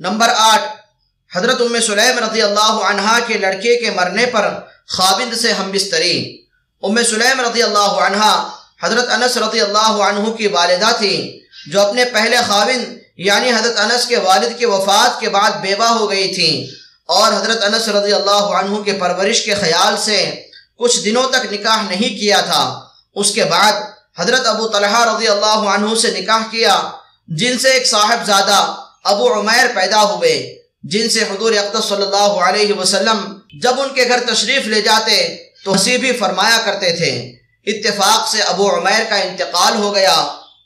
Number آٹھ، حضرت ام سلیم رضی اللہ عنہا کے لڑکے کے مرنے پر خاوند سے ہم بستری۔ ام سلیم رضی اللہ عنہا حضرت انس رضی اللہ عنہ کی والدہ تھی، جو اپنے پہلے خاوند یعنی حضرت انس کے والد کے وفات کے بعد بیوہ ہو گئی تھی۔ اور حضرت انس رضی اللہ عنہ کے پرورش کے خیال سے کچھ دنوں تک نکاح نہیں کیا تھا۔ اس کے بعد حضرت ابو طلحہ رضی اللہ عنہ سے نکاح کیا، جن سے ایک صاحب زادہ ابو عمیر پیدا ہوئے، جن سے حضور اقدس صلی اللہ علیہ وسلم جب ان کے گھر تشریف لے جاتے، تو ہنسی بھی فرمایا کرتے تھے۔ اتفاق سے ابو عمیر کا انتقال ہو گیا۔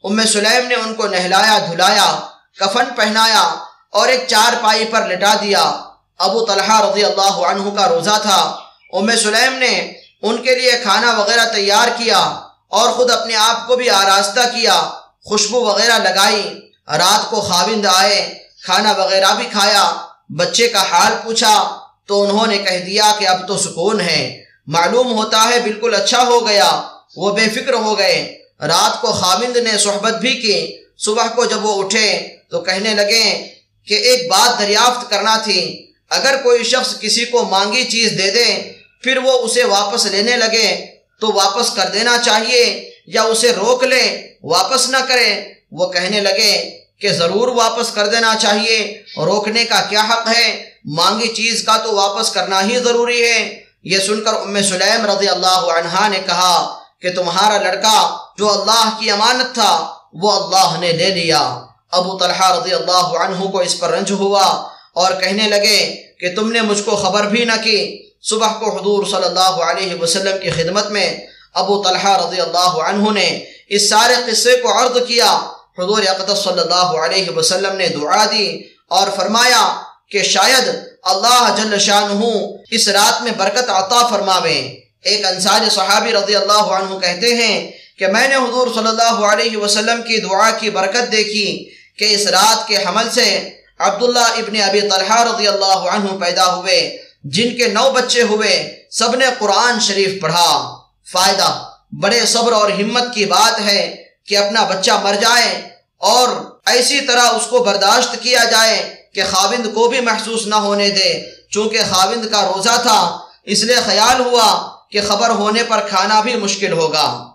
ام سلیم نے ان کو نہلایا، دھلایا، کفن پہنایا اور ایک چار پائی پر لٹا دیا۔ ابو طلحہ رضی اللہ عنہ کا روزہ تھا۔ ام سلیم نے ان کے لیے کھانا وغیرہ تیار کیا اور خود اپنے آپ کو بھی آراستہ کیا، خوشبو وغیرہ لگائی۔ رات کو خاوند آئے، کھانا وغیرہ بھی کھایا، بچے کا حال پوچھا، تو انہوں نے کہہ دیا کہ اب تو سکون ہے۔ معلوم ہوتا ہے بالکل اچھا ہو گیا، وہ بے فکر ہو گئے۔ رات کو خاوند نے صحبت بھی کی، صبح کو جب وہ اٹھے، تو کہنے لگے کہ ایک بات دریافت کرنا تھی۔ اگر کوئی شخص کسی کو مانگی چیز دے دے، پھر وہ اسے واپس لینے لگے، تو واپس کر دینا چاہیے، یا اسے روک لے، واپس نہ کرے۔ وہ کہنے لگے کہ ضرور واپس کر دینا چاہیے، روکنے کا کیا حق ہے؟ مانگی چیز کا تو واپس کرنا ہی ضروری ہے۔ یہ سن کر ام سلیم رضی اللہ عنہا نے کہا کہ تمہارا لڑکا جو اللہ کی امانت تھا، وہ اللہ نے لے لیا۔ ابو طلحہ رضی اللہ عنہ کو اس پر رنج ہوا اور کہنے لگے کہ تم نے مجھ کو خبر بھی نہ کی۔ صبح کو حضور صلی اللہ علیہ وسلم کی خدمت میں ابو طلحہ رضی اللہ عنہ نے اس سارے قصے کو عرض کیا۔ حضور اقدس صلی اللہ علیہ وسلم نے دعا دی اور فرمایا کہ شاید اللہ جل شانہ اس رات میں برکت عطا فرماوے۔ ایک انصار صحابی رضی اللہ عنہ کہتے ہیں کہ میں نے حضور صلی اللہ علیہ وسلم کی دعا کی برکت دیکھی کہ اس رات کے حمل سے عبداللہ ابن ابی طلحہ رضی اللہ عنہ پیدا ہوئے، جن کے نو بچے ہوئے، سب نے قرآن شریف پڑھا۔ فائدہ، بڑے صبر اور ہمت کی بات ہے کہ اپنا بچہ مر جائے اور ایسی طرح اس کو برداشت کیا جائے کہ خاوند کو بھی محسوس نہ ہونے دے۔ چونکہ خاوند کا روزہ تھا، اس لیے خیال ہوا کہ خبر ہونے پر کھانا بھی مشکل ہوگا۔